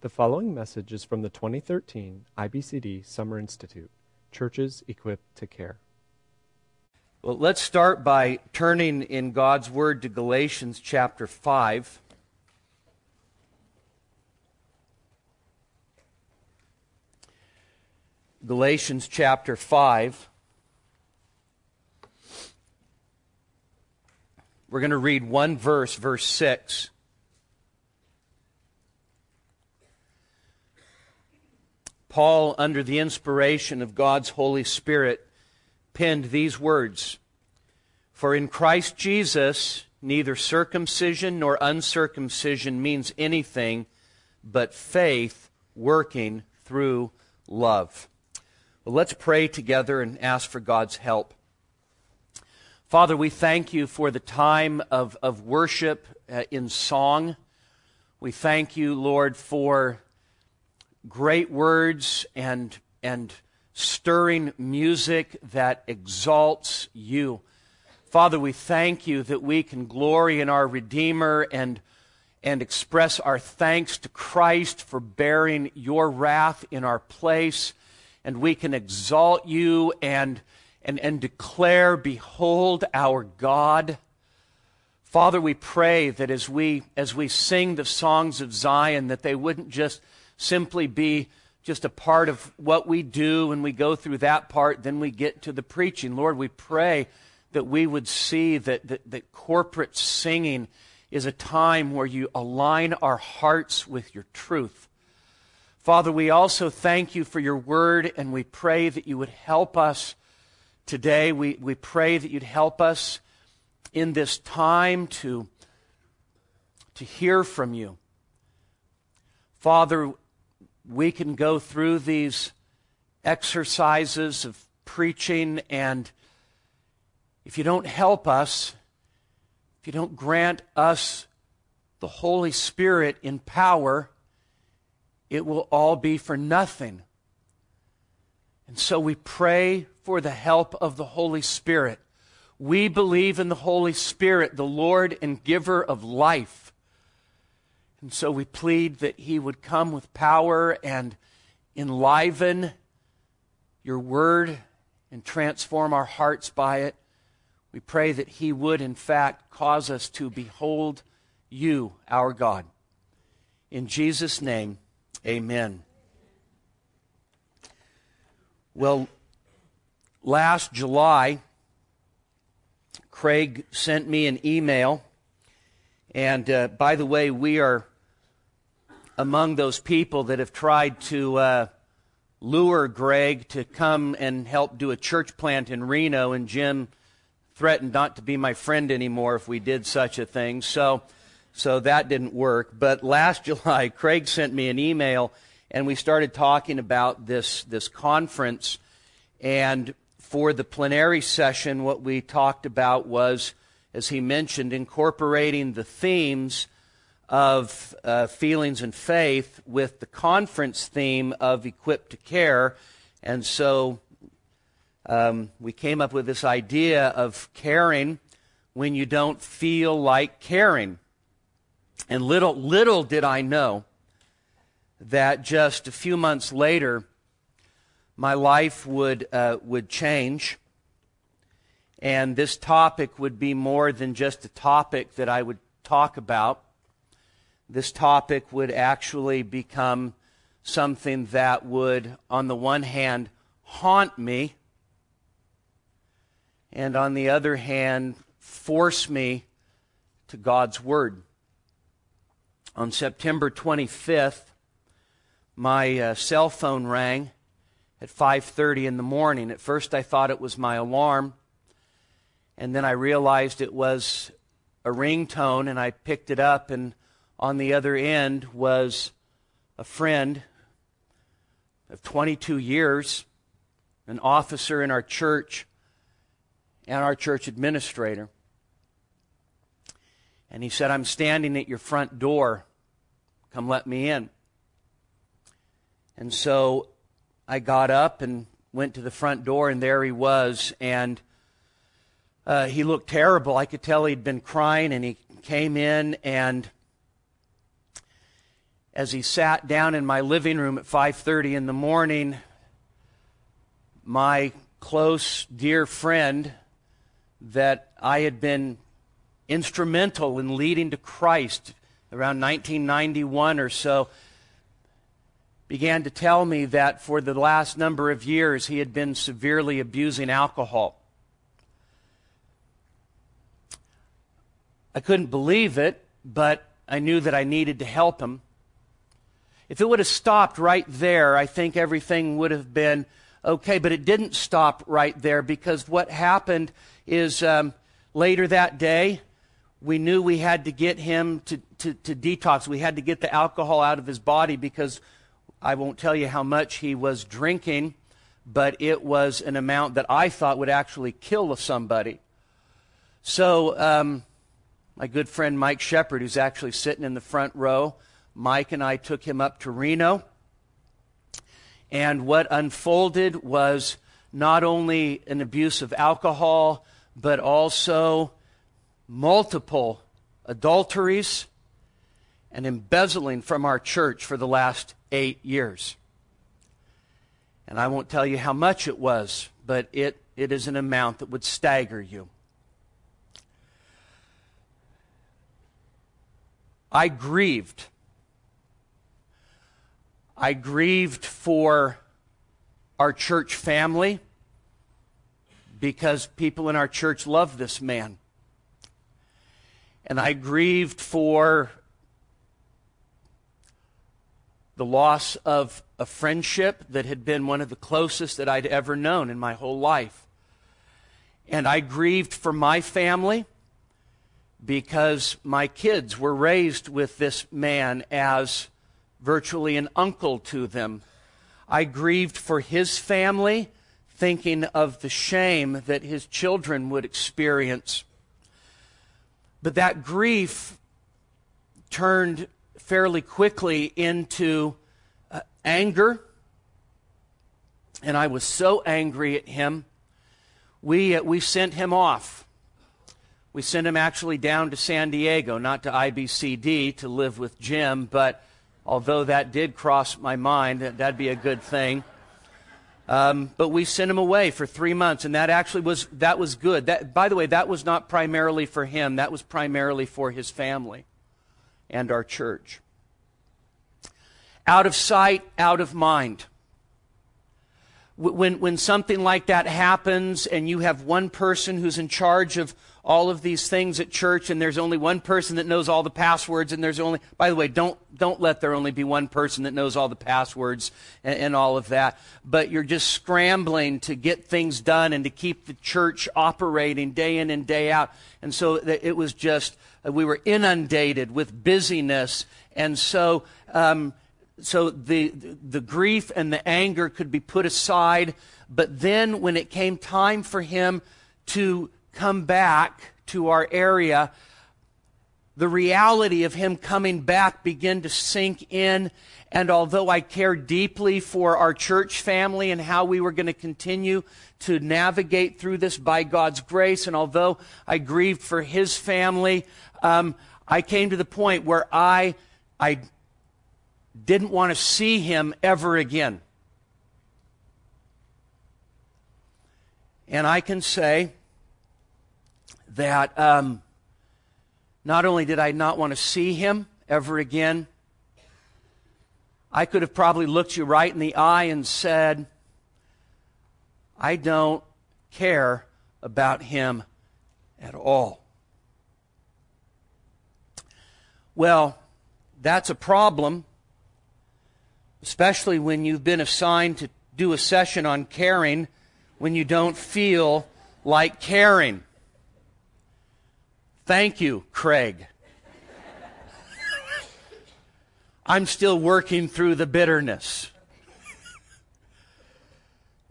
The following message is from the 2013 IBCD Summer Institute Churches Equipped to Care. Well, let's start by turning in God's Word to Galatians chapter 5. Galatians chapter 5. We're going to read one verse, verse 6. Paul, under the inspiration of God's Holy Spirit, penned these words For in Christ Jesus, neither circumcision nor uncircumcision means anything but faith working through love. Well, let's pray together and ask for God's help. Father, we thank you for the time of, of worship uh, in song. We thank you, Lord, for great words and, and stirring music that exalts you. Father, we thank you that we can glory in our Redeemer and, and express our thanks to Christ for bearing your wrath in our place. And we can exalt you and, and, and declare, Behold our God. Father, we pray that as we, as we sing the songs of Zion, that they wouldn't just simply be just a part of what we do and we go through that part, then we get to the preaching. Lord, we pray that we would see that, that, that corporate singing is a time where you align our hearts with your truth. Father, we also thank you for your word and we pray that you would help us today. We, we pray that you'd help us in this time to, to hear from you. Father, we can go through these exercises of preaching, and if you don't help us, if you don't grant us the Holy Spirit in power, it will all be for nothing. And so we pray for the help of the Holy Spirit. We believe in the Holy Spirit, the Lord and giver of life. And so we plead that He would come with power and enliven your word and transform our hearts by it. We pray that He would, in fact, cause us to behold you, our God. In Jesus' name, amen. Well, last July, Craig sent me an email. And uh, by the way, we are among those people that have tried to uh, lure Greg to come and help do a church plant in Reno, and Jim threatened not to be my friend anymore if we did such a thing. So, so that didn't work. But last July, Craig sent me an email, and we started talking about this this conference. And for the plenary session, what we talked about was, as he mentioned, incorporating the themes of uh, feelings and faith with the conference theme of equipped to care. And so um, we came up with this idea of caring when you don't feel like caring. And little, little did I know that just a few months later, my life would, uh, would change. And this topic would be more than just a topic that I would talk about this topic would actually become something that would, on the one hand, haunt me, and on the other hand, force me to God's Word. On September 25th, my uh, cell phone rang at 5:30 in the morning. At first I thought it was my alarm, and then I realized it was a ringtone and I picked it up and on the other end was a friend of 22 years, an officer in our church, and our church administrator. And he said, I'm standing at your front door. Come let me in. And so I got up and went to the front door, and there he was. And uh, he looked terrible. I could tell he'd been crying, and he came in and as he sat down in my living room at 5:30 in the morning, my close dear friend that I had been instrumental in leading to Christ around 1991 or so began to tell me that for the last number of years he had been severely abusing alcohol. I couldn't believe it, but I knew that I needed to help him. If it would have stopped right there, I think everything would have been okay, but it didn't stop right there because what happened is um, later that day, we knew we had to get him to, to, to detox. We had to get the alcohol out of his body because I won't tell you how much he was drinking, but it was an amount that I thought would actually kill somebody. So, um, my good friend Mike Shepard, who's actually sitting in the front row, Mike and I took him up to Reno. And what unfolded was not only an abuse of alcohol, but also multiple adulteries and embezzling from our church for the last eight years. And I won't tell you how much it was, but it, it is an amount that would stagger you. I grieved. I grieved for our church family because people in our church love this man. And I grieved for the loss of a friendship that had been one of the closest that I'd ever known in my whole life. And I grieved for my family because my kids were raised with this man as virtually an uncle to them. I grieved for his family, thinking of the shame that his children would experience. But that grief turned fairly quickly into uh, anger. And I was so angry at him. We, uh, we sent him off. We sent him actually down to San Diego, not to IBCD to live with Jim, but although that did cross my mind, that, that'd be a good thing. Um, but we sent him away for three months, and that actually was that was good. That, by the way, that was not primarily for him. That was primarily for his family and our church. Out of sight, out of mind. When, when something like that happens and you have one person who's in charge of all of these things at church and there's only one person that knows all the passwords and there's only by the way don't don't let there only be one person that knows all the passwords and, and all of that. But you're just scrambling to get things done and to keep the church operating day in and day out. And so it was just uh, we were inundated with busyness. And so um, so the the grief and the anger could be put aside. But then when it came time for him to come back to our area, the reality of him coming back began to sink in. And although I cared deeply for our church family and how we were going to continue to navigate through this by God's grace, and although I grieved for his family, um, I came to the point where I, I didn't want to see him ever again. And I can say that um, not only did I not want to see him ever again, I could have probably looked you right in the eye and said, I don't care about him at all. Well, that's a problem, especially when you've been assigned to do a session on caring when you don't feel like caring. Thank you, Craig. I'm still working through the bitterness.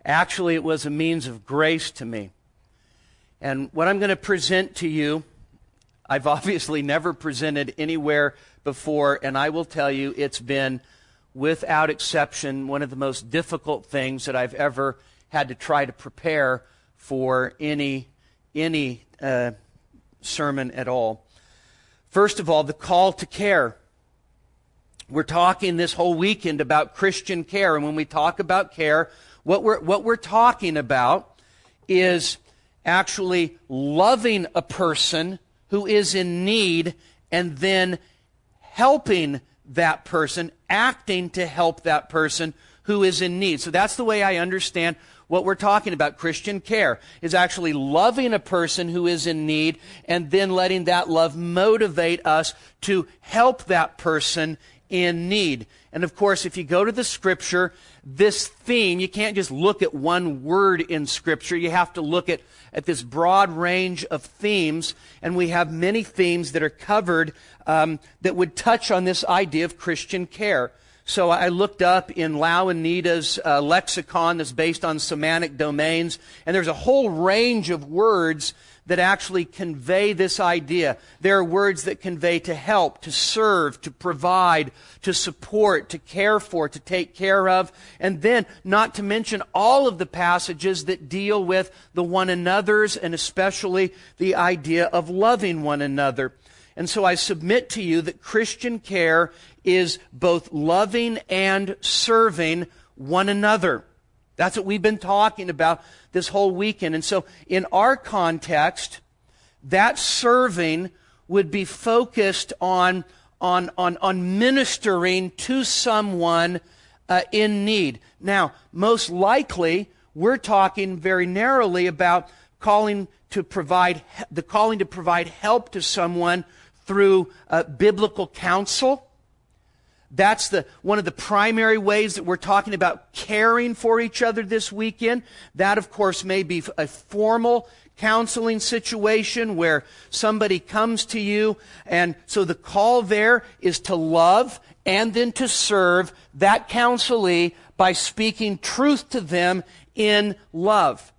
Actually, it was a means of grace to me. And what I'm going to present to you, I've obviously never presented anywhere before, and I will tell you it's been, without exception, one of the most difficult things that I've ever had to try to prepare for any, any uh, sermon at all. First of all, the call to care. we're talking this whole weekend about Christian care. And when we talk about care, what we're, what we're talking about is actually loving a person who is in need and then helping that person, acting to help that person who is in need. So that's the way I understand what we're talking about. Christian care is actually loving a person who is in need and then letting that love motivate us to help that person in need. And of course, if you go to the scripture, this theme, you can't just look at one word in scripture. You have to look at, at this broad range of themes. And we have many themes that are covered um, that would touch on this idea of Christian care. So I looked up in Louw and Nida's uh, lexicon that's based on semantic domains, and there's a whole range of words that actually convey this idea. There are words that convey to help, to serve, to provide, to support, to care for, to take care of, and then not to mention all of the passages that deal with the one another's and especially the idea of loving one another. And so I submit to you that Christian care is both loving and serving one another. That's what we've been talking about this whole weekend. And so, in our context, that serving would be focused on, on, on, on ministering to someone uh, in need. Now, most likely, we're talking very narrowly about calling to provide the calling to provide help to someone through uh, biblical counsel that's the, one of the primary ways that we're talking about caring for each other this weekend. That, of course, may be a formal counseling situation where somebody comes to you. And so the call there is to love and then to serve that counselee by speaking truth to them in love.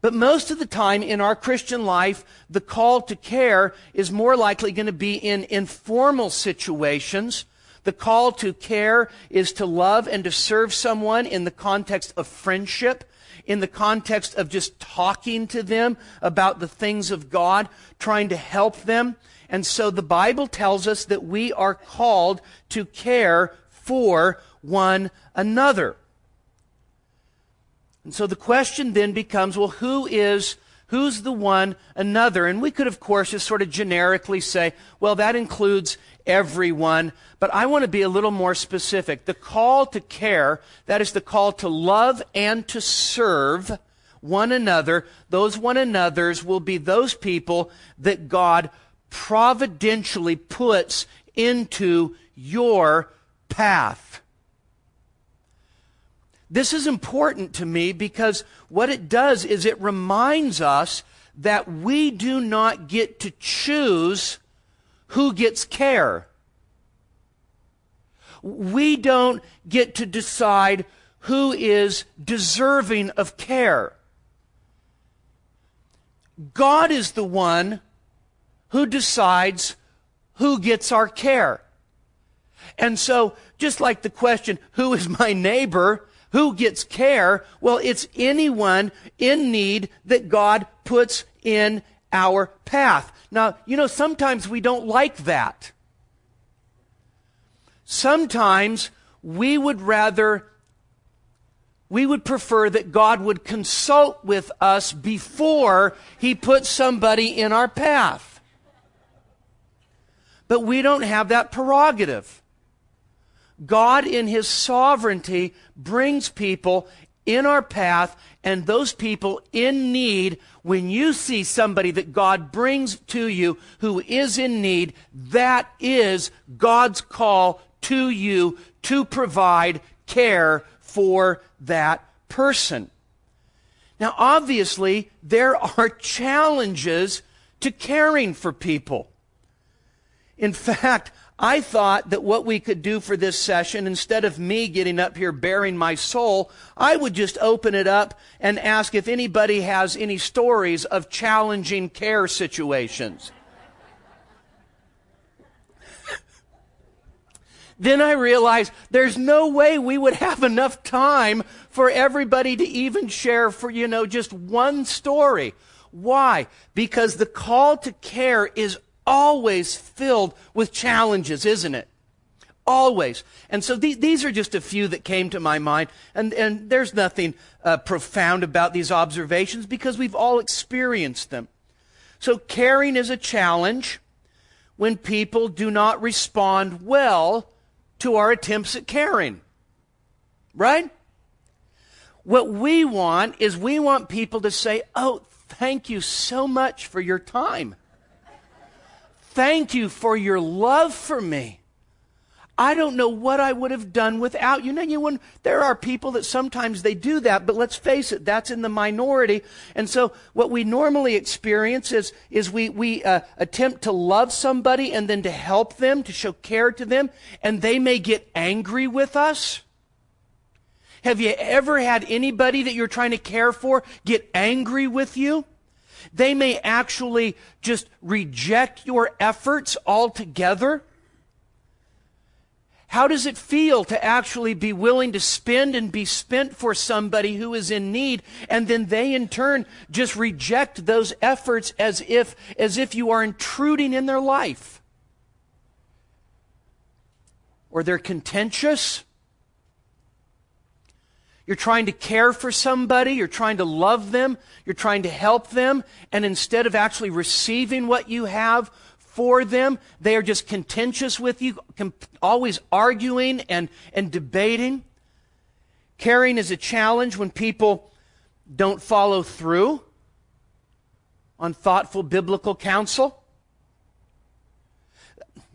But most of the time in our Christian life, the call to care is more likely going to be in informal situations the call to care is to love and to serve someone in the context of friendship, in the context of just talking to them about the things of God, trying to help them. And so the Bible tells us that we are called to care for one another. And so the question then becomes, well, who is who's the one another? And we could, of course, just sort of generically say, well, that includes everyone. But I want to be a little more specific. The call to care, that is the call to love and to serve one another, those one another's will be those people that God providentially puts into your path. This is important to me because what it does is it reminds us that we do not get to choose who gets care. We don't get to decide who is deserving of care. God is the one who decides who gets our care. And so, just like the question, who is my neighbor? Who gets care? Well, it's anyone in need that God puts in our path. Now, you know, sometimes we don't like that. Sometimes we would rather, we would prefer that God would consult with us before He puts somebody in our path. But we don't have that prerogative. God, in His sovereignty, brings people in our path and those people in need, when you see somebody that God brings to you who is in need, that is God's call to you to provide care for that person. Now, obviously, there are challenges to caring for people. In fact, I thought that what we could do for this session, instead of me getting up here bearing my soul, I would just open it up and ask if anybody has any stories of challenging care situations. then I realized there's no way we would have enough time for everybody to even share for, you know, just one story. Why? Because the call to care is always filled with challenges, isn't it? Always. And so these, these are just a few that came to my mind. And, and there's nothing uh, profound about these observations because we've all experienced them. So caring is a challenge when people do not respond well to our attempts at caring. Right? What we want is we want people to say, Oh, thank you so much for your time. Thank you for your love for me. I don't know what I would have done without you. Now, you there are people that sometimes they do that, but let's face it, that's in the minority. And so, what we normally experience is, is we, we uh, attempt to love somebody and then to help them, to show care to them, and they may get angry with us. Have you ever had anybody that you're trying to care for get angry with you? They may actually just reject your efforts altogether. How does it feel to actually be willing to spend and be spent for somebody who is in need and then they in turn just reject those efforts as if, as if you are intruding in their life? Or they're contentious? You're trying to care for somebody, you're trying to love them, you're trying to help them, and instead of actually receiving what you have, for them. They are just contentious with you, always arguing and, and debating. Caring is a challenge when people don't follow through on thoughtful biblical counsel.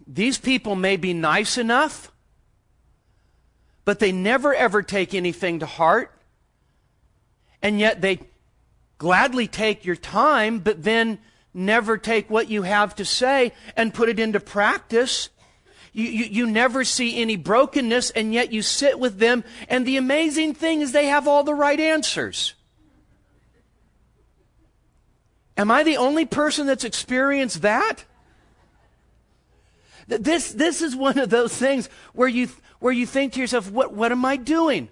These people may be nice enough, but they never ever take anything to heart. And yet they gladly take your time, but then never take what you have to say and put it into practice. You, you, you, never see any brokenness, and yet you sit with them, and the amazing thing is they have all the right answers. Am I the only person that's experienced that? This, this is one of those things where you, where you think to yourself, what, what am I doing?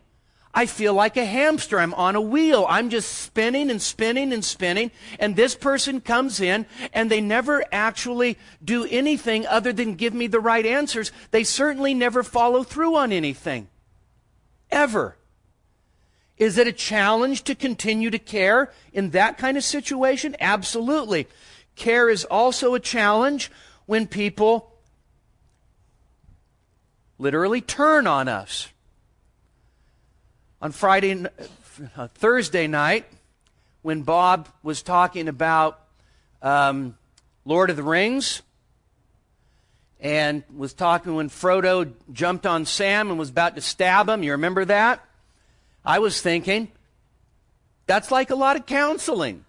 I feel like a hamster. I'm on a wheel. I'm just spinning and spinning and spinning. And this person comes in and they never actually do anything other than give me the right answers. They certainly never follow through on anything. Ever. Is it a challenge to continue to care in that kind of situation? Absolutely. Care is also a challenge when people literally turn on us on Friday, uh, Thursday night, when Bob was talking about um, Lord of the Rings, and was talking when Frodo jumped on Sam and was about to stab him. You remember that? I was thinking, that's like a lot of counseling.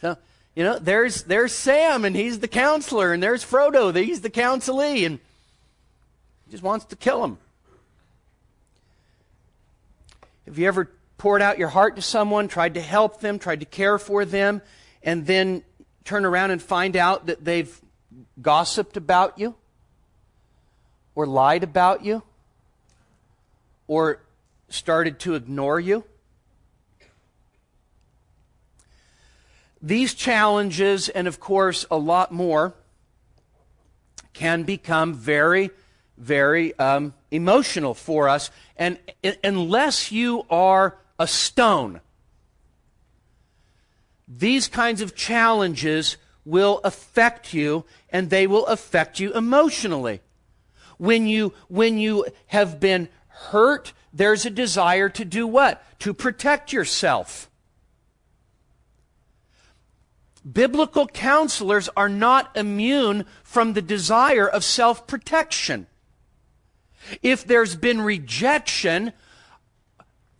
so, you know, there's there's Sam and he's the counselor, and there's Frodo, he's the counselee, and he just wants to kill him. Have you ever poured out your heart to someone, tried to help them, tried to care for them, and then turn around and find out that they've gossiped about you? Or lied about you? Or started to ignore you? These challenges, and of course a lot more, can become very very um, emotional for us. And unless you are a stone, these kinds of challenges will affect you and they will affect you emotionally. When you, when you have been hurt, there's a desire to do what? To protect yourself. Biblical counselors are not immune from the desire of self protection. If there's been rejection,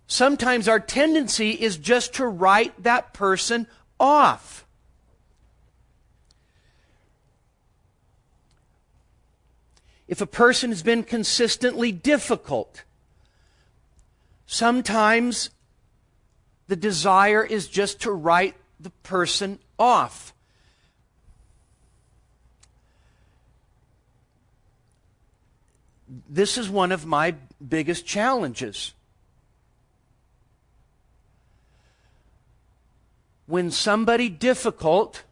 sometimes our tendency is just to write that person off. If a person has been consistently difficult, sometimes the desire is just to write the person off. this is one of my biggest challenges. When somebody difficult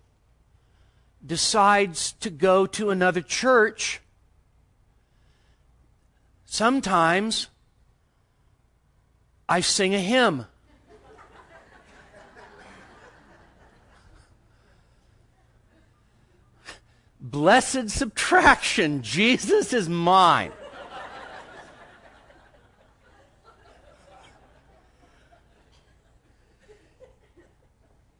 decides to go to another church, sometimes I sing a hymn. Blessed subtraction, Jesus is mine.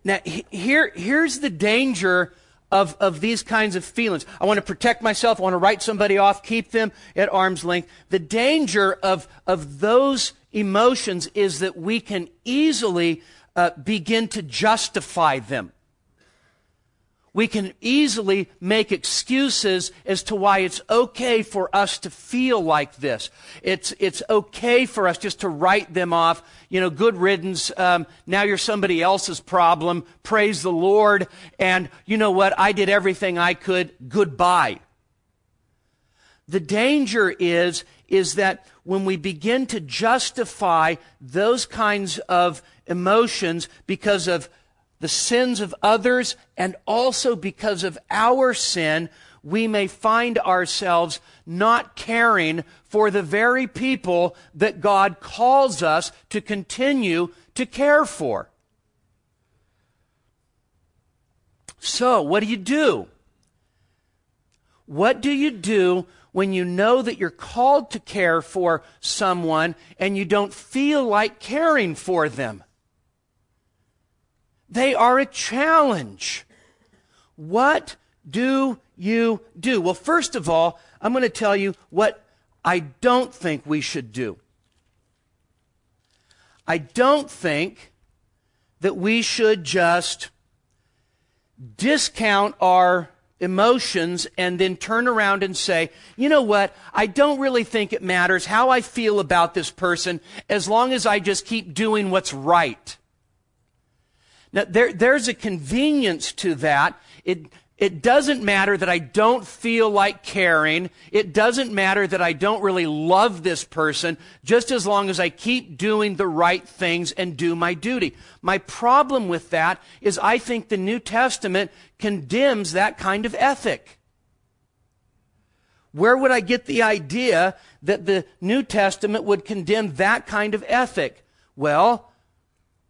Now, here, here's the danger of, of these kinds of feelings. I want to protect myself. I want to write somebody off, keep them at arm's length. The danger of, of those emotions is that we can easily uh, begin to justify them we can easily make excuses as to why it's okay for us to feel like this. It's, it's okay for us just to write them off. You know, good riddance. Um, now you're somebody else's problem. Praise the Lord. And you know what? I did everything I could. Goodbye. The danger is, is that when we begin to justify those kinds of emotions because of the sins of others and also because of our sin, we may find ourselves not caring for the very people that God calls us to continue to care for. So, what do you do? What do you do when you know that you're called to care for someone and you don't feel like caring for them? They are a challenge. What do you do? Well, first of all, I'm going to tell you what I don't think we should do. I don't think that we should just discount our emotions and then turn around and say, you know what? I don't really think it matters how I feel about this person as long as I just keep doing what's right. Now, there, there's a convenience to that. It, it doesn't matter that I don't feel like caring. It doesn't matter that I don't really love this person, just as long as I keep doing the right things and do my duty. My problem with that is I think the New Testament condemns that kind of ethic. Where would I get the idea that the New Testament would condemn that kind of ethic? Well,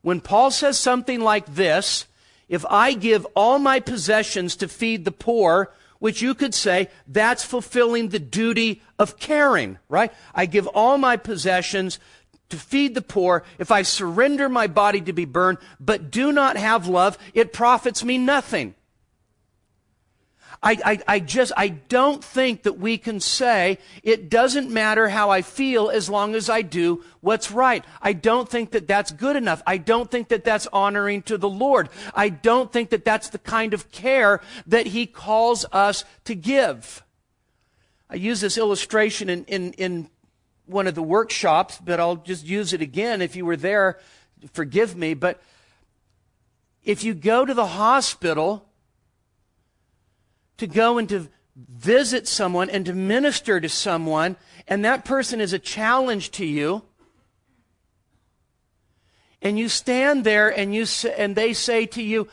when Paul says something like this, if I give all my possessions to feed the poor, which you could say that's fulfilling the duty of caring, right? I give all my possessions to feed the poor. If I surrender my body to be burned, but do not have love, it profits me nothing. I, I, I just, I don't think that we can say it doesn't matter how I feel as long as I do what's right. I don't think that that's good enough. I don't think that that's honoring to the Lord. I don't think that that's the kind of care that He calls us to give. I use this illustration in, in, in one of the workshops, but I'll just use it again. If you were there, forgive me, but if you go to the hospital to go and to visit someone and to minister to someone, and that person is a challenge to you, and you stand there and you and they say to you,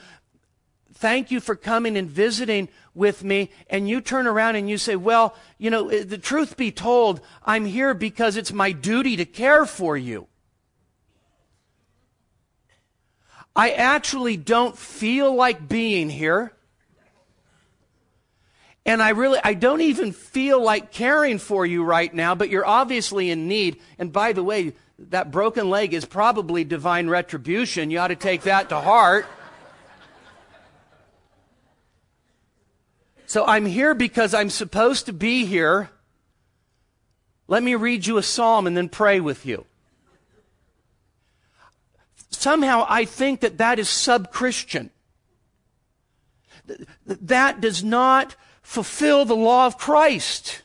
"Thank you for coming and visiting with me," and you turn around and you say, "Well, you know, the truth be told, I'm here because it's my duty to care for you." I actually don't feel like being here. And I really, I don't even feel like caring for you right now, but you're obviously in need. And by the way, that broken leg is probably divine retribution. You ought to take that to heart. So I'm here because I'm supposed to be here. Let me read you a psalm and then pray with you. Somehow I think that that is sub Christian. That does not fulfill the law of Christ.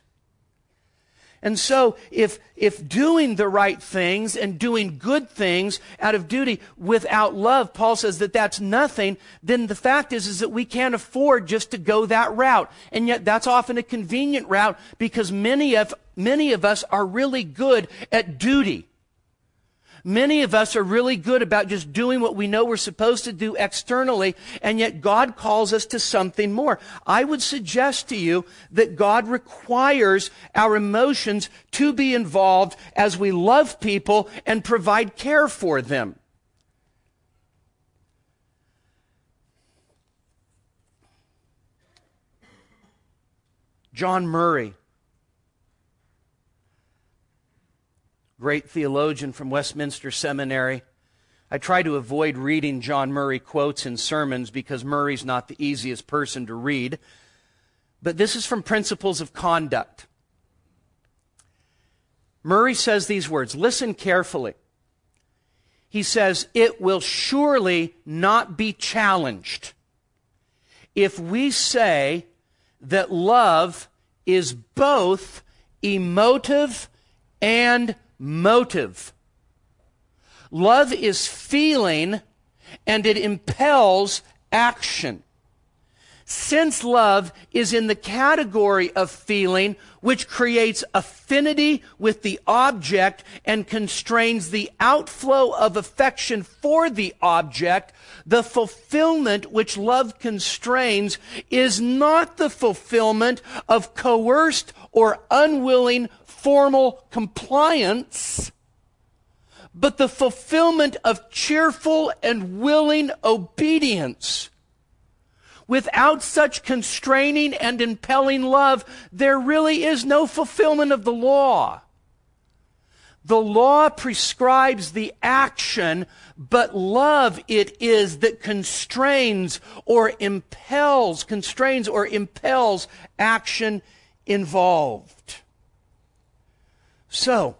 And so, if, if doing the right things and doing good things out of duty without love, Paul says that that's nothing, then the fact is, is that we can't afford just to go that route. And yet that's often a convenient route because many of, many of us are really good at duty. Many of us are really good about just doing what we know we're supposed to do externally, and yet God calls us to something more. I would suggest to you that God requires our emotions to be involved as we love people and provide care for them. John Murray great theologian from Westminster Seminary. I try to avoid reading John Murray quotes in sermons because Murray's not the easiest person to read. But this is from Principles of Conduct. Murray says these words listen carefully. He says, It will surely not be challenged if we say that love is both emotive and motive. Love is feeling and it impels action. Since love is in the category of feeling, which creates affinity with the object and constrains the outflow of affection for the object, the fulfillment which love constrains is not the fulfillment of coerced or unwilling formal compliance, but the fulfillment of cheerful and willing obedience. Without such constraining and impelling love, there really is no fulfillment of the law. The law prescribes the action, but love it is that constrains or impels, constrains or impels action involved. So,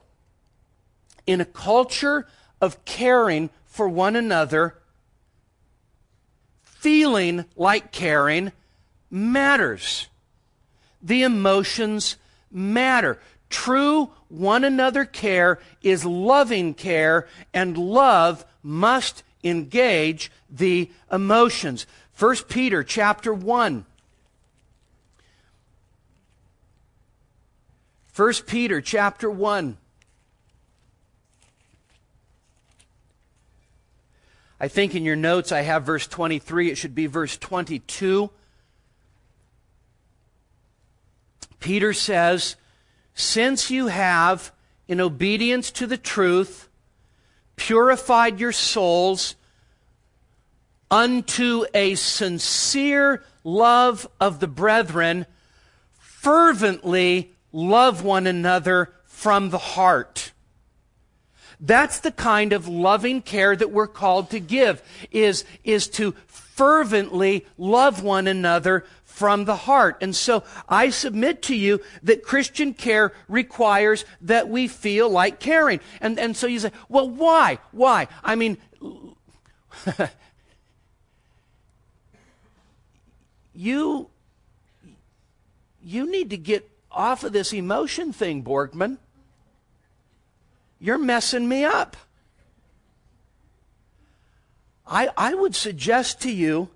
in a culture of caring for one another, feeling like caring matters. The emotions matter. True one another care is loving care, and love must engage the emotions. 1 Peter chapter 1 1 Peter chapter 1. I think in your notes I have verse 23. It should be verse 22. Peter says, Since you have, in obedience to the truth, purified your souls unto a sincere love of the brethren, fervently love one another from the heart. That's the kind of loving care that we're called to give, is, is to fervently love one another from the heart. And so I submit to you that Christian care requires that we feel like caring. And, and so you say, well, why? Why? I mean, you, you need to get off of this emotion thing, Borgman. You're messing me up. I, I would suggest to you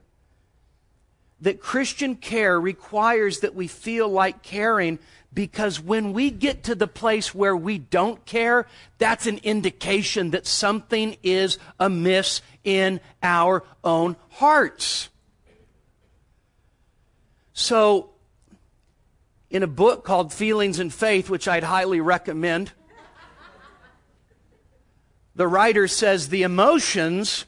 that Christian care requires that we feel like caring because when we get to the place where we don't care, that's an indication that something is amiss in our own hearts. So, in a book called Feelings and Faith, which I'd highly recommend. The writer says the emotions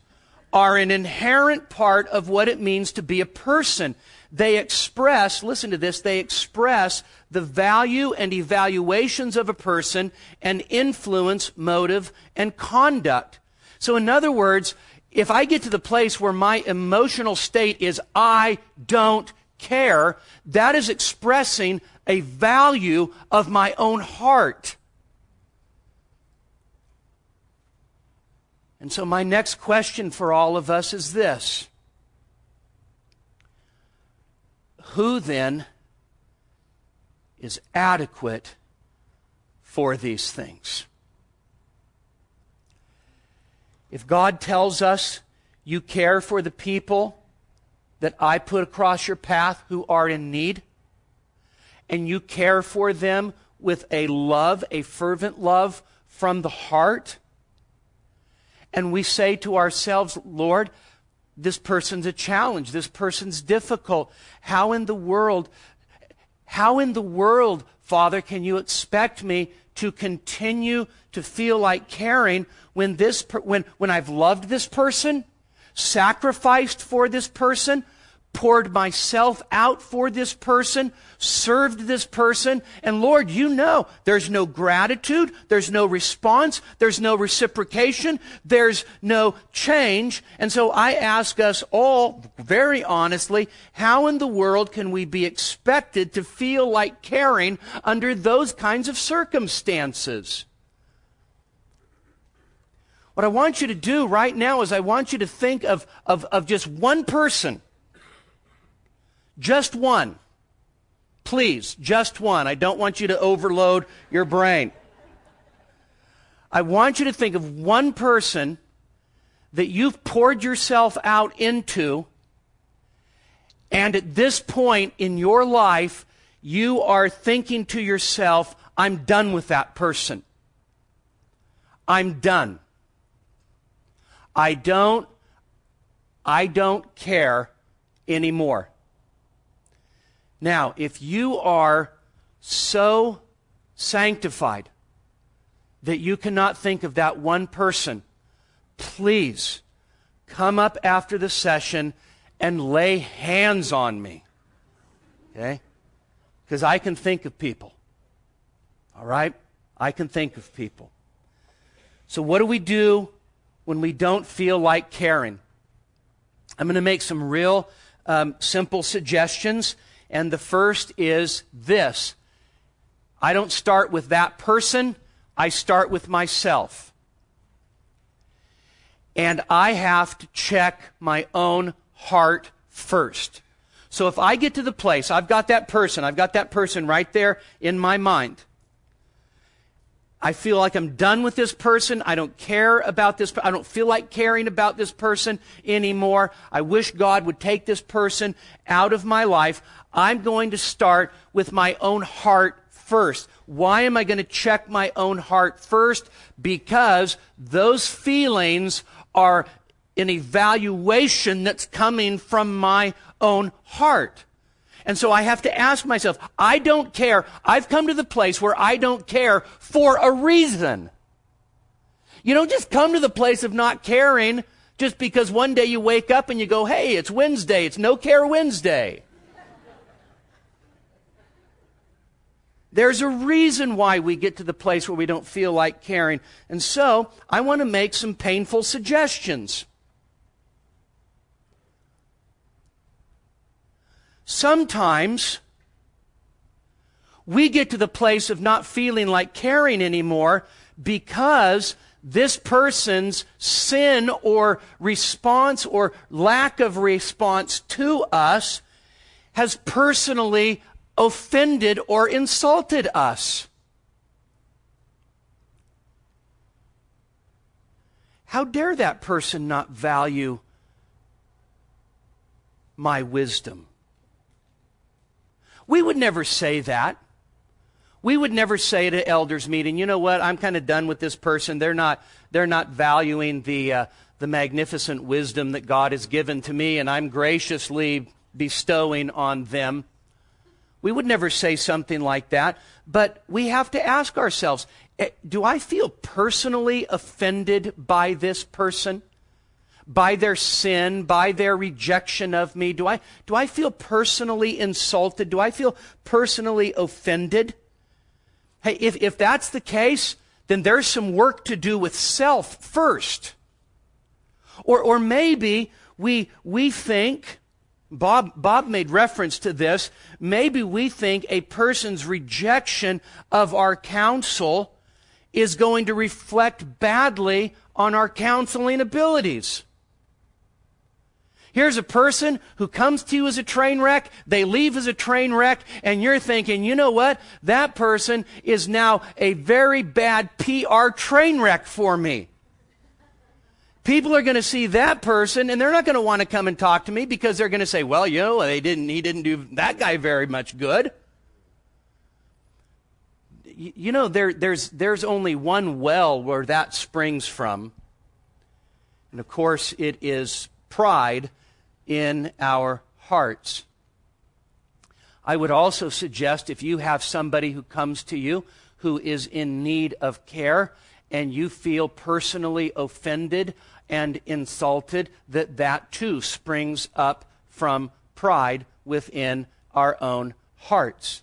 are an inherent part of what it means to be a person. They express, listen to this, they express the value and evaluations of a person and influence motive and conduct. So, in other words, if I get to the place where my emotional state is I don't care, that is expressing a value of my own heart. And so, my next question for all of us is this Who then is adequate for these things? If God tells us you care for the people that I put across your path who are in need, and you care for them with a love, a fervent love from the heart, and we say to ourselves, Lord, this person's a challenge. This person's difficult. How in the world, how in the world, Father, can you expect me to continue to feel like caring when this, when, when I've loved this person, sacrificed for this person, poured myself out for this person, served this person, and Lord, you know there's no gratitude, there's no response, there's no reciprocation, there's no change. And so I ask us all very honestly, how in the world can we be expected to feel like caring under those kinds of circumstances? What I want you to do right now is I want you to think of, of, of just one person just one. Please, just one. I don't want you to overload your brain. I want you to think of one person that you've poured yourself out into, and at this point in your life, you are thinking to yourself, I'm done with that person. I'm done. I don't, I don't care anymore. Now, if you are so sanctified that you cannot think of that one person, please come up after the session and lay hands on me. Okay? Because I can think of people. All right? I can think of people. So, what do we do when we don't feel like caring? I'm going to make some real um, simple suggestions and the first is this I don't start with that person, I start with myself. And I have to check my own heart first. So if I get to the place, I've got that person, I've got that person right there in my mind. I feel like I'm done with this person. I don't care about this. I don't feel like caring about this person anymore. I wish God would take this person out of my life. I'm going to start with my own heart first. Why am I going to check my own heart first? Because those feelings are an evaluation that's coming from my own heart. And so I have to ask myself, I don't care. I've come to the place where I don't care for a reason. You don't just come to the place of not caring just because one day you wake up and you go, hey, it's Wednesday. It's no care Wednesday. There's a reason why we get to the place where we don't feel like caring. And so I want to make some painful suggestions. Sometimes we get to the place of not feeling like caring anymore because this person's sin or response or lack of response to us has personally offended or insulted us. How dare that person not value my wisdom? We would never say that. We would never say at an elders meeting, you know what, I'm kind of done with this person. They're not, they're not valuing the, uh, the magnificent wisdom that God has given to me, and I'm graciously bestowing on them. We would never say something like that, but we have to ask ourselves eh, do I feel personally offended by this person? By their sin, by their rejection of me? Do I, do I feel personally insulted? Do I feel personally offended? Hey, if, if that's the case, then there's some work to do with self first. Or, or maybe we, we think, Bob, Bob made reference to this, maybe we think a person's rejection of our counsel is going to reflect badly on our counseling abilities. Here's a person who comes to you as a train wreck, they leave as a train wreck, and you're thinking, you know what? That person is now a very bad PR train wreck for me. People are going to see that person and they're not going to want to come and talk to me because they're going to say, well, you know, they didn't, he didn't do that guy very much good. You know, there, there's, there's only one well where that springs from, And of course, it is pride in our hearts. I would also suggest if you have somebody who comes to you who is in need of care and you feel personally offended and insulted, that that too springs up from pride within our own hearts.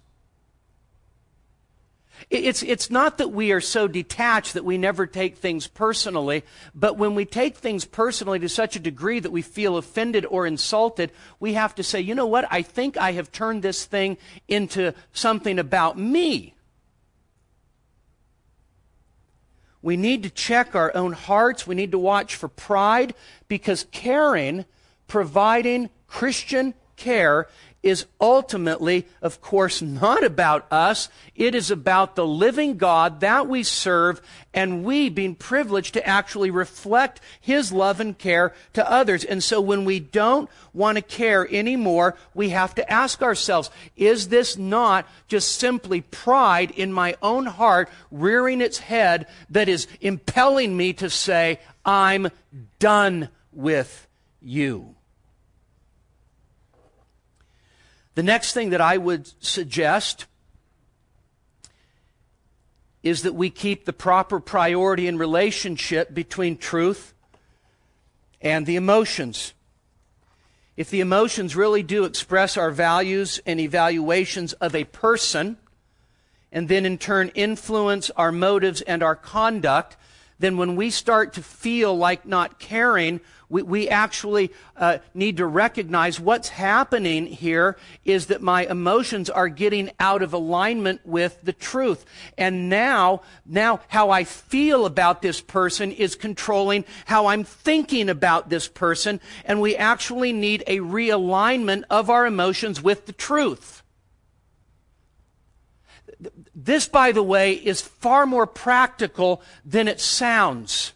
It's, it's not that we are so detached that we never take things personally, but when we take things personally to such a degree that we feel offended or insulted, we have to say, you know what? I think I have turned this thing into something about me. We need to check our own hearts. We need to watch for pride because caring, providing Christian care is ultimately, of course, not about us. It is about the living God that we serve and we being privileged to actually reflect His love and care to others. And so when we don't want to care anymore, we have to ask ourselves, is this not just simply pride in my own heart rearing its head that is impelling me to say, I'm done with you? The next thing that I would suggest is that we keep the proper priority and relationship between truth and the emotions. If the emotions really do express our values and evaluations of a person, and then in turn influence our motives and our conduct, then when we start to feel like not caring, we, we actually uh, need to recognize what's happening here is that my emotions are getting out of alignment with the truth. And now, now how I feel about this person is controlling how I'm thinking about this person. And we actually need a realignment of our emotions with the truth. This, by the way, is far more practical than it sounds.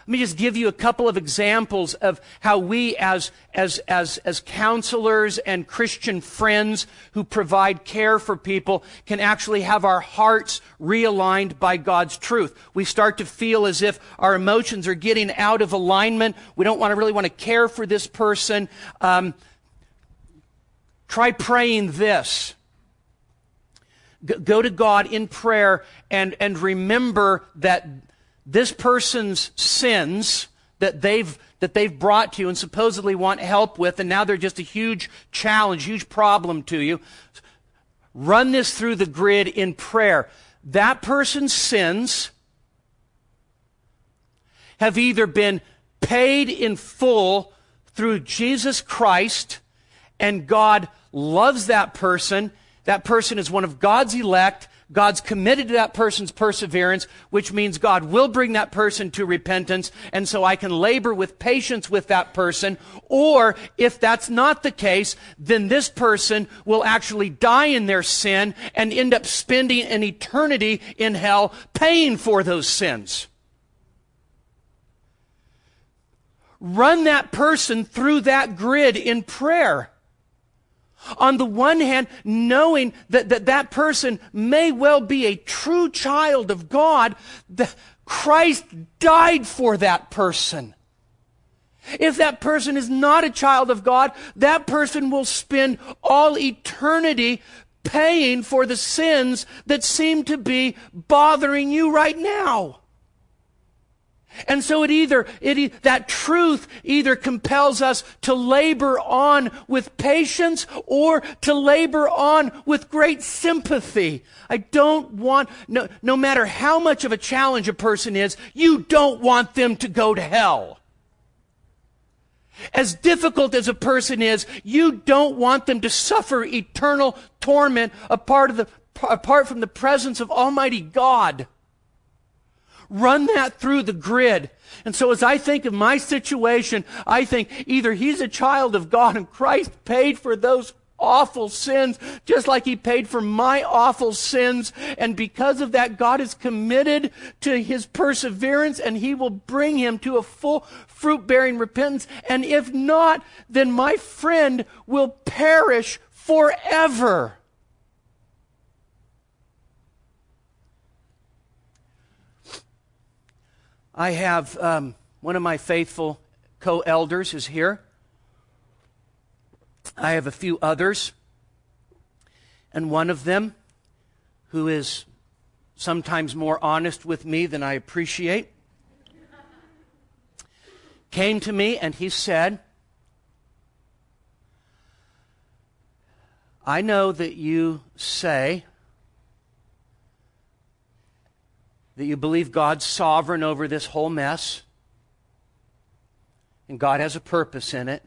Let me just give you a couple of examples of how we as, as, as, as counselors and Christian friends who provide care for people can actually have our hearts realigned by God's truth. We start to feel as if our emotions are getting out of alignment. We don't want to really want to care for this person. Um, try praying this go to God in prayer and, and remember that this person's sins that they've that they've brought to you and supposedly want help with, and now they're just a huge challenge, huge problem to you. Run this through the grid in prayer. That person's sins have either been paid in full through Jesus Christ, and God loves that person that person is one of God's elect. God's committed to that person's perseverance, which means God will bring that person to repentance. And so I can labor with patience with that person. Or if that's not the case, then this person will actually die in their sin and end up spending an eternity in hell paying for those sins. Run that person through that grid in prayer. On the one hand, knowing that, that that person may well be a true child of God, the, Christ died for that person. If that person is not a child of God, that person will spend all eternity paying for the sins that seem to be bothering you right now. And so it either, it, that truth either compels us to labor on with patience or to labor on with great sympathy. I don't want, no, no matter how much of a challenge a person is, you don't want them to go to hell. As difficult as a person is, you don't want them to suffer eternal torment apart, of the, apart from the presence of Almighty God. Run that through the grid. And so as I think of my situation, I think either he's a child of God and Christ paid for those awful sins, just like he paid for my awful sins. And because of that, God is committed to his perseverance and he will bring him to a full fruit bearing repentance. And if not, then my friend will perish forever. I have um, one of my faithful co elders is here. I have a few others. And one of them, who is sometimes more honest with me than I appreciate, came to me and he said, I know that you say that you believe God's sovereign over this whole mess and God has a purpose in it.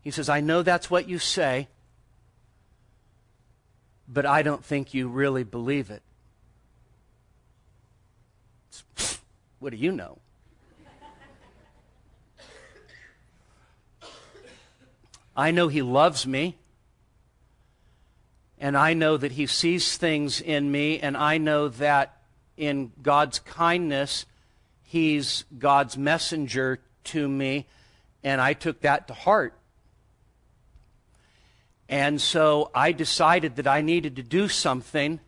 He says, I know that's what you say, but I don't think you really believe it. What do you know? I know He loves me. And I know that He sees things in me, and I know that in God's kindness, He's God's messenger to me, and I took that to heart. And so I decided that I needed to do something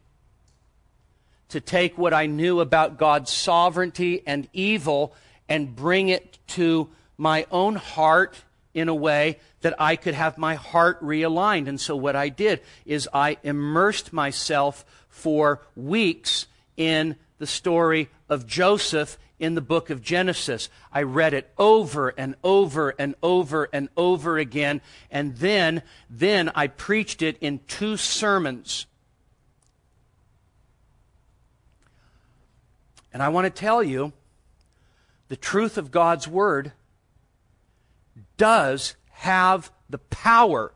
to take what I knew about God's sovereignty and evil and bring it to my own heart in a way that I could have my heart realigned. And so what I did is I immersed myself for weeks in the story of Joseph in the book of Genesis. I read it over and over and over and over again. And then, then I preached it in two sermons. And I want to tell you the truth of God's Word does have the power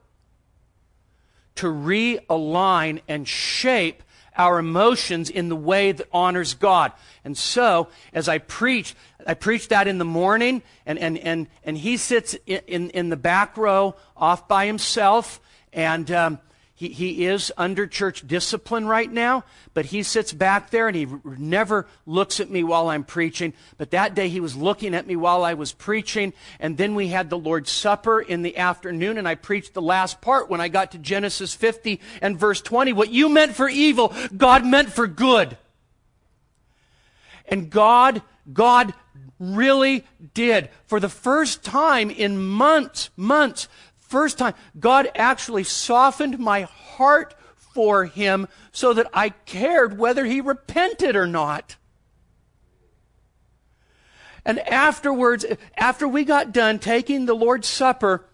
to realign and shape our emotions in the way that honors God. And so, as I preach, I preach that in the morning, and, and, and, and he sits in, in, in the back row off by himself, and um, he, he is under church discipline right now, but he sits back there and he never looks at me while I'm preaching. But that day he was looking at me while I was preaching. And then we had the Lord's Supper in the afternoon and I preached the last part when I got to Genesis 50 and verse 20. What you meant for evil, God meant for good. And God, God really did. For the first time in months, months, first time, God actually softened my heart for him so that I cared whether he repented or not. And afterwards, after we got done taking the Lord's Supper,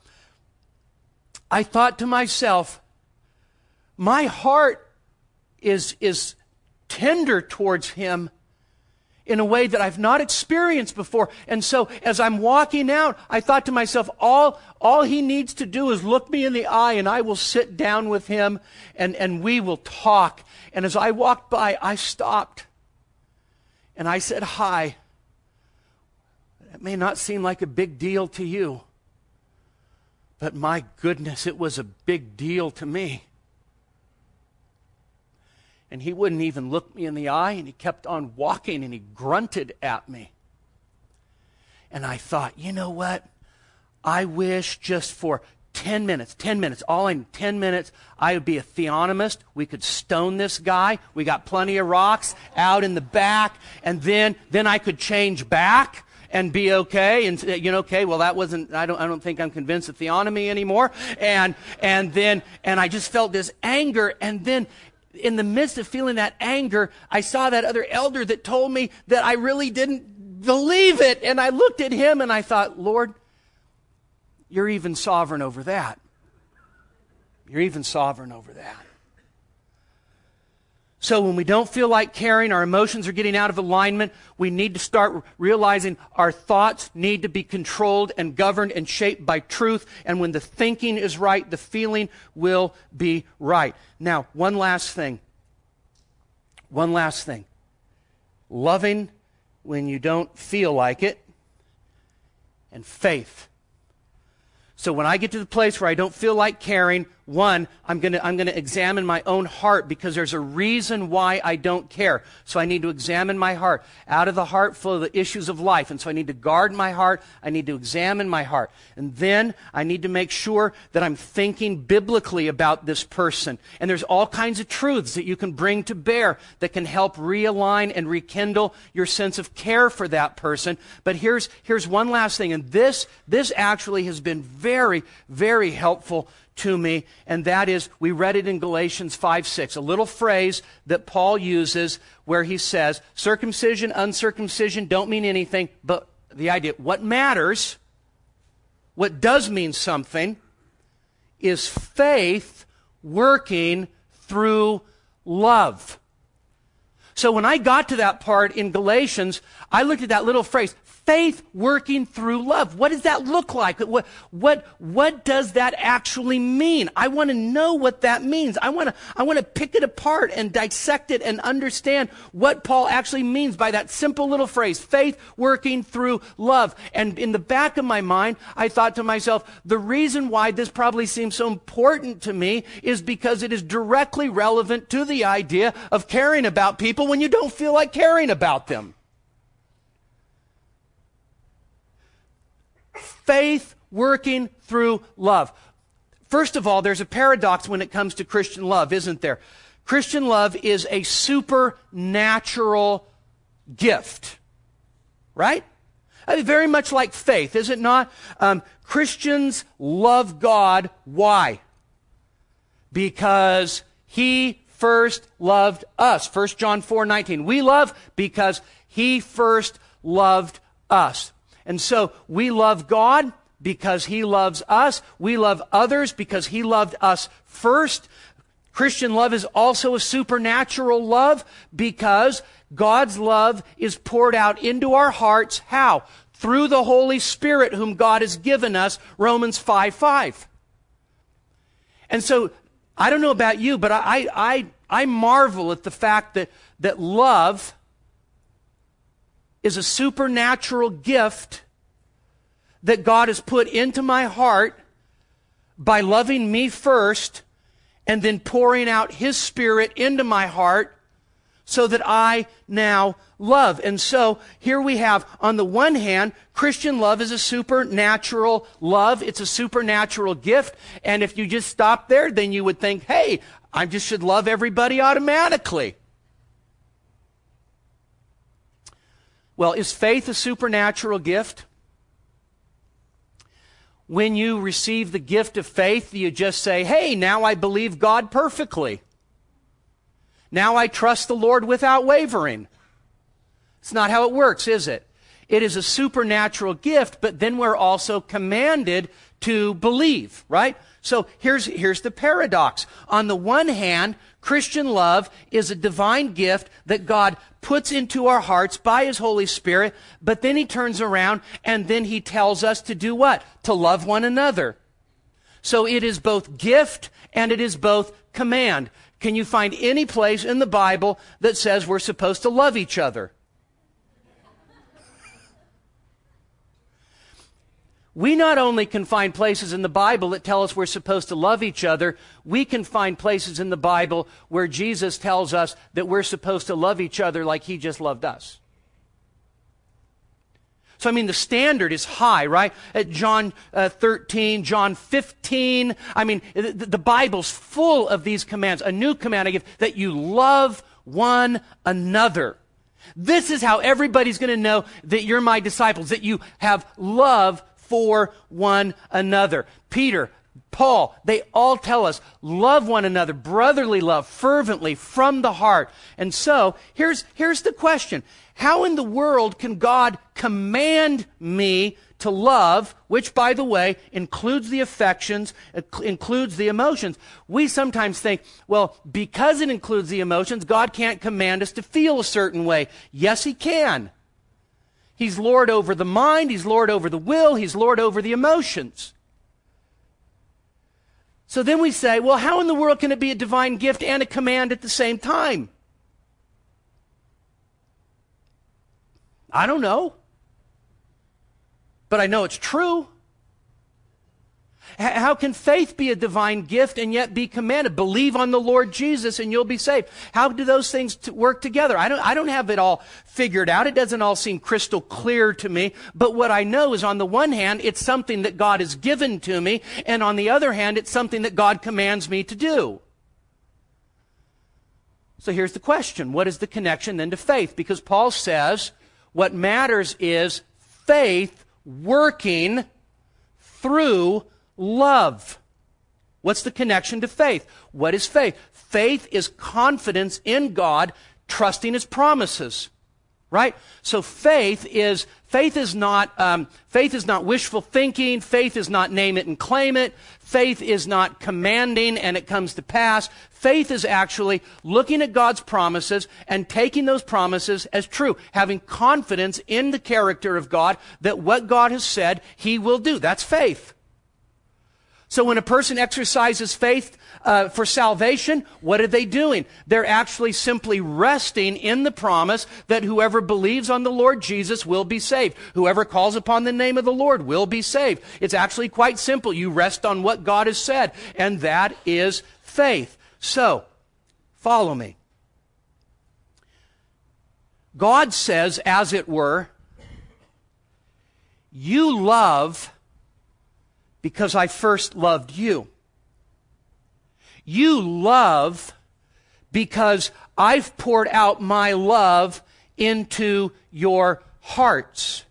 I thought to myself, my heart is, is tender towards him in a way that I've not experienced before. And so as I'm walking out, I thought to myself, all, all he needs to do is look me in the eye and I will sit down with him and, and we will talk. And as I walked by, I stopped and I said, hi. It may not seem like a big deal to you, but my goodness, it was a big deal to me and he wouldn't even look me in the eye and he kept on walking and he grunted at me. And I thought, you know what? I wish just for 10 minutes, 10 minutes, all in 10 minutes, I would be a theonomist. We could stone this guy. We got plenty of rocks out in the back. And then, then I could change back and be okay and you know okay well that wasn't i don't i don't think i'm convinced of theonomy anymore and and then and i just felt this anger and then in the midst of feeling that anger, I saw that other elder that told me that I really didn't believe it. And I looked at him and I thought, Lord, you're even sovereign over that. You're even sovereign over that. So when we don't feel like caring, our emotions are getting out of alignment, we need to start realizing our thoughts need to be controlled and governed and shaped by truth. And when the thinking is right, the feeling will be right. Now, one last thing. One last thing. Loving when you don't feel like it, and faith. So when I get to the place where I don't feel like caring, one, I'm going to I'm going to examine my own heart because there's a reason why I don't care. So I need to examine my heart. Out of the heart flow the issues of life. And so I need to guard my heart. I need to examine my heart. And then I need to make sure that I'm thinking biblically about this person. And there's all kinds of truths that you can bring to bear that can help realign and rekindle your sense of care for that person. But here's here's one last thing. And this this actually has been very, very helpful to me, and that is we read it in Galatians 5 6, a little phrase that Paul uses where he says, circumcision, uncircumcision don't mean anything, but the idea, what matters, what does mean something, is faith working through love. So when I got to that part in Galatians, I looked at that little phrase, faith working through love. What does that look like? What, what, what does that actually mean? I want to know what that means. I want to, I want to pick it apart and dissect it and understand what Paul actually means by that simple little phrase, faith working through love. And in the back of my mind, I thought to myself, the reason why this probably seems so important to me is because it is directly relevant to the idea of caring about people when you don't feel like caring about them. Faith working through love. First of all, there's a paradox when it comes to Christian love, isn't there? Christian love is a supernatural gift, right? I mean, very much like faith, is it not? Um, Christians love God. Why? Because He first loved us. 1 John 4 19. We love because He first loved us. And so we love God because He loves us. We love others because He loved us first. Christian love is also a supernatural love because God's love is poured out into our hearts. How? Through the Holy Spirit whom God has given us, Romans 5 5. And so, I don't know about you, but I, I, I marvel at the fact that, that love is a supernatural gift that God has put into my heart by loving me first and then pouring out His Spirit into my heart so that I now love. And so here we have, on the one hand, Christian love is a supernatural love. It's a supernatural gift. And if you just stop there, then you would think, hey, I just should love everybody automatically. Well, is faith a supernatural gift? When you receive the gift of faith, you just say, Hey, now I believe God perfectly. Now I trust the Lord without wavering. It's not how it works, is it? It is a supernatural gift, but then we're also commanded to believe, right? So here's, here's the paradox. On the one hand, Christian love is a divine gift that God puts into our hearts by His Holy Spirit, but then He turns around and then He tells us to do what? To love one another. So it is both gift and it is both command. Can you find any place in the Bible that says we're supposed to love each other? We not only can find places in the Bible that tell us we're supposed to love each other, we can find places in the Bible where Jesus tells us that we're supposed to love each other like he just loved us. So, I mean, the standard is high, right? At John uh, 13, John 15. I mean, the, the Bible's full of these commands. A new command I give that you love one another. This is how everybody's going to know that you're my disciples, that you have love for one another. Peter, Paul, they all tell us love one another, brotherly love, fervently, from the heart. And so, here's, here's the question. How in the world can God command me to love, which, by the way, includes the affections, includes the emotions? We sometimes think, well, because it includes the emotions, God can't command us to feel a certain way. Yes, He can. He's Lord over the mind, He's Lord over the will, He's Lord over the emotions. So then we say, well, how in the world can it be a divine gift and a command at the same time? I don't know. But I know it's true. How can faith be a divine gift and yet be commanded? Believe on the Lord Jesus and you'll be saved. How do those things work together? I don't, I don't have it all figured out. It doesn't all seem crystal clear to me. But what I know is on the one hand, it's something that God has given to me. And on the other hand, it's something that God commands me to do. So here's the question. What is the connection then to faith? Because Paul says what matters is faith working through love. What's the connection to faith? What is faith? Faith is confidence in God, trusting His promises. Right? So faith is faith is not um, faith is not wishful thinking. Faith is not name it and claim it. Faith is not commanding and it comes to pass. Faith is actually looking at God's promises and taking those promises as true, having confidence in the character of God that what God has said He will do. That's faith. So when a person exercises faith uh, for salvation, what are they doing? They're actually simply resting in the promise that whoever believes on the Lord Jesus will be saved. Whoever calls upon the name of the Lord will be saved. It's actually quite simple. You rest on what God has said, and that is faith. So, follow me. God says, as it were, you love because I first loved you. You love because I've poured out my love into your hearts.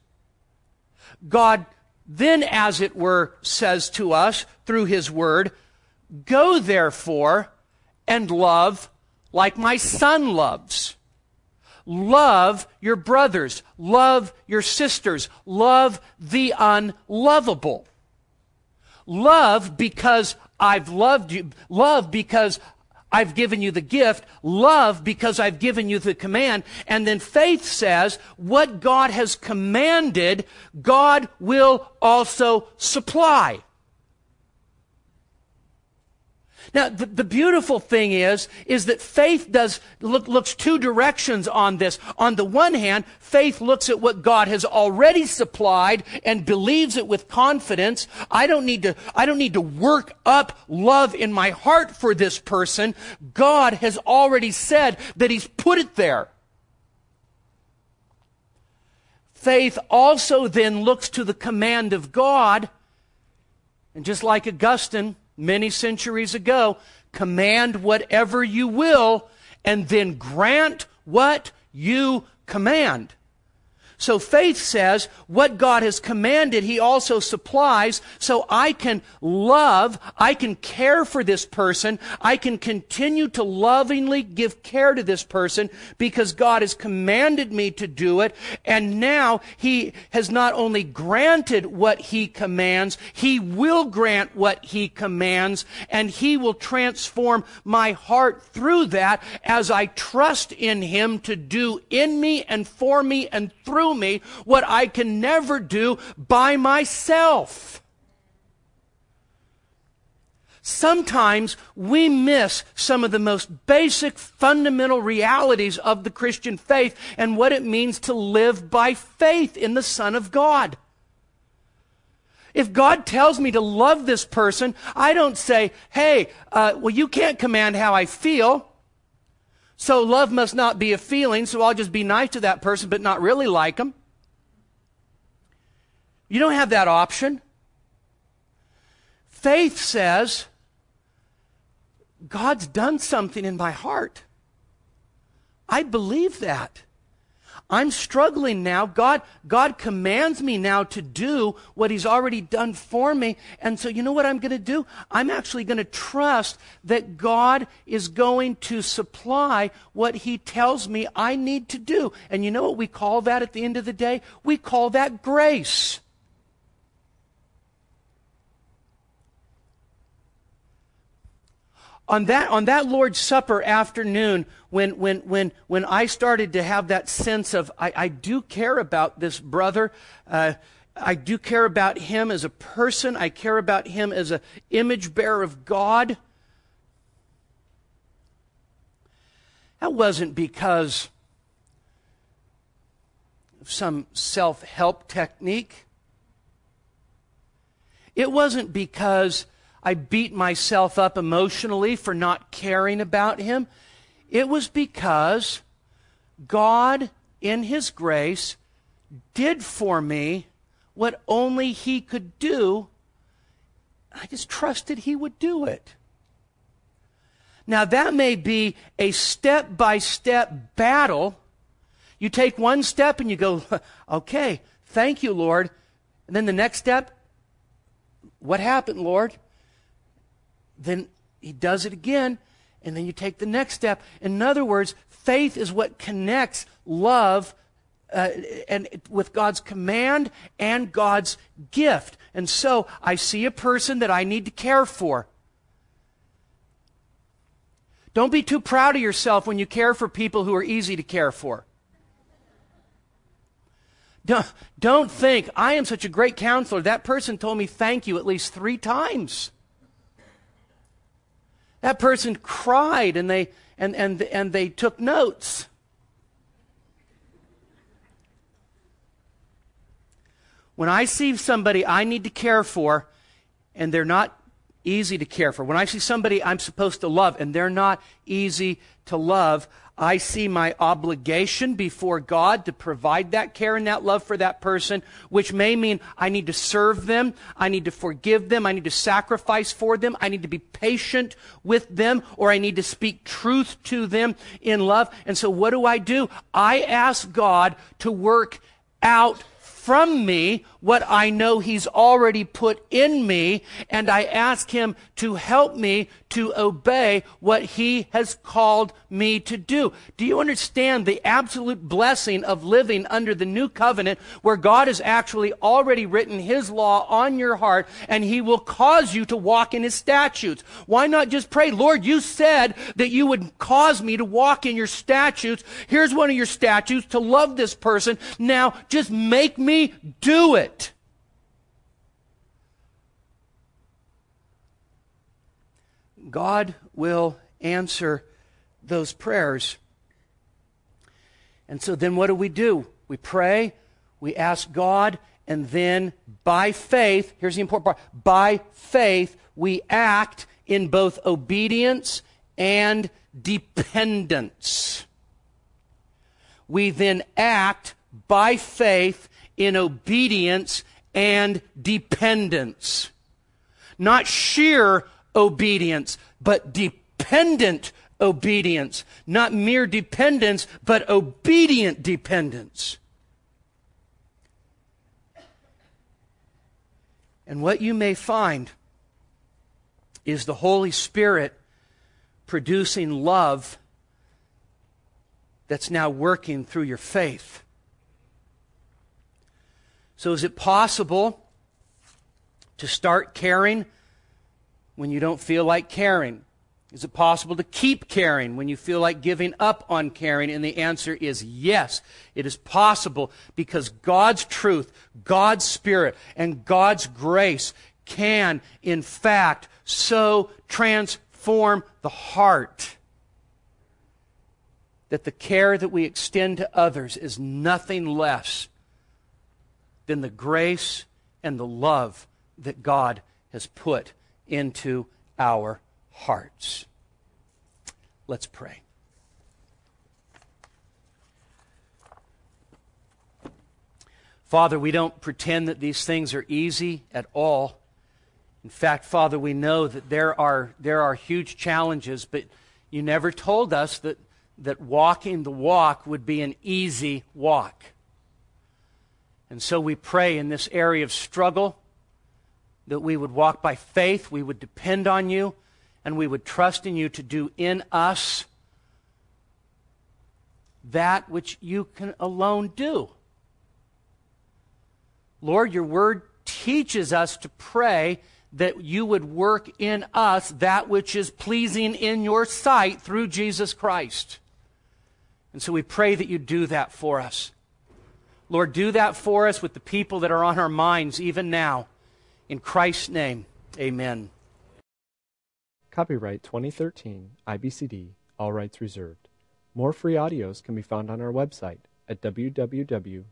God then, as it were, says to us through his word, Go therefore and love like my son loves. Love your brothers. Love your sisters. Love the unlovable. Love because I've loved you. Love because I've given you the gift. Love because I've given you the command. And then faith says what God has commanded, God will also supply. Now, the, the, beautiful thing is, is that faith does, look, looks two directions on this. On the one hand, faith looks at what God has already supplied and believes it with confidence. I don't need to, I don't need to work up love in my heart for this person. God has already said that He's put it there. Faith also then looks to the command of God. And just like Augustine, many centuries ago command whatever you will and then grant what you command. So faith says what God has commanded, He also supplies. So I can love, I can care for this person, I can continue to lovingly give care to this person because God has commanded me to do it. And now He has not only granted what He commands, He will grant what He commands, and He will transform my heart through that as I trust in Him to do in me and for me and through me what I can never do by myself. Sometimes we miss some of the most basic fundamental realities of the Christian faith and what it means to live by faith in the Son of God. If God tells me to love this person, I don't say, hey, uh, well, you can't command how I feel. So love must not be a feeling, so I'll just be nice to that person but not really like them. You don't have that option. Faith says, God's done something in my heart. I believe that. I'm struggling now. God, God commands me now to do what He's already done for me. And so, you know what I'm going to do? I'm actually going to trust that God is going to supply what He tells me I need to do. And you know what we call that at the end of the day? We call that grace. On that, on that Lord's Supper afternoon, when, when, when, when I started to have that sense of, I, I do care about this brother, uh, I do care about him as a person, I care about him as an image bearer of God. That wasn't because of some self help technique. It wasn't because I beat myself up emotionally for not caring about him. It was because God, in His grace, did for me what only He could do. I just trusted He would do it. Now, that may be a step by step battle. You take one step and you go, okay, thank you, Lord. And then the next step, what happened, Lord? Then He does it again and then you take the next step. In other words, faith is what connects love uh, and with God's command and God's gift. And so I see a person that I need to care for. Don't be too proud of yourself when you care for people who are easy to care for. Don't, don't think, I am such a great counselor. That person told me thank you at least three times. That person cried and they, and, and, and they took notes. When I see somebody I need to care for and they're not easy to care for, when I see somebody I'm supposed to love and they're not easy to love, I see my obligation before God to provide that care and that love for that person, which may mean I need to serve them, I need to forgive them, I need to sacrifice for them, I need to be patient with them, or I need to speak truth to them in love. And so what do I do? I ask God to work out from me what I know He's already put in me, and I ask Him to help me to obey what He has called me to do. Do you understand the absolute blessing of living under the new covenant where God has actually already written His law on your heart and He will cause you to walk in His statutes? Why not just pray, Lord, you said that you would cause me to walk in your statutes. Here's one of your statutes to love this person. Now just make me do it it. God will answer those prayers. And so then what do we do? We pray, we ask God, and then by faith, here's the important part by faith, we act in both obedience and dependence. We then act by faith in obedience and dependence. Not sheer obedience, but dependent obedience. Not mere dependence, but obedient dependence. And what you may find is the Holy Spirit producing love that's now working through your faith. So, is it possible to start caring when you don't feel like caring? Is it possible to keep caring when you feel like giving up on caring? And the answer is yes. It is possible because God's truth, God's Spirit, and God's grace can, in fact, so transform the heart that the care that we extend to others is nothing less than the grace and the love that God has put into our hearts. Let's pray. Father, we don't pretend that these things are easy at all. In fact, Father, we know that there are, there are huge challenges, but you never told us that, that walking the walk would be an easy walk. And so we pray in this area of struggle that we would walk by faith, we would depend on you, and we would trust in you to do in us that which you can alone do. Lord, your word teaches us to pray that you would work in us that which is pleasing in your sight through Jesus Christ. And so we pray that you do that for us. Lord, do that for us with the people that are on our minds even now. In Christ's name, amen. Copyright 2013 IBCD, all rights reserved. More free audios can be found on our website at www.ibcd.org.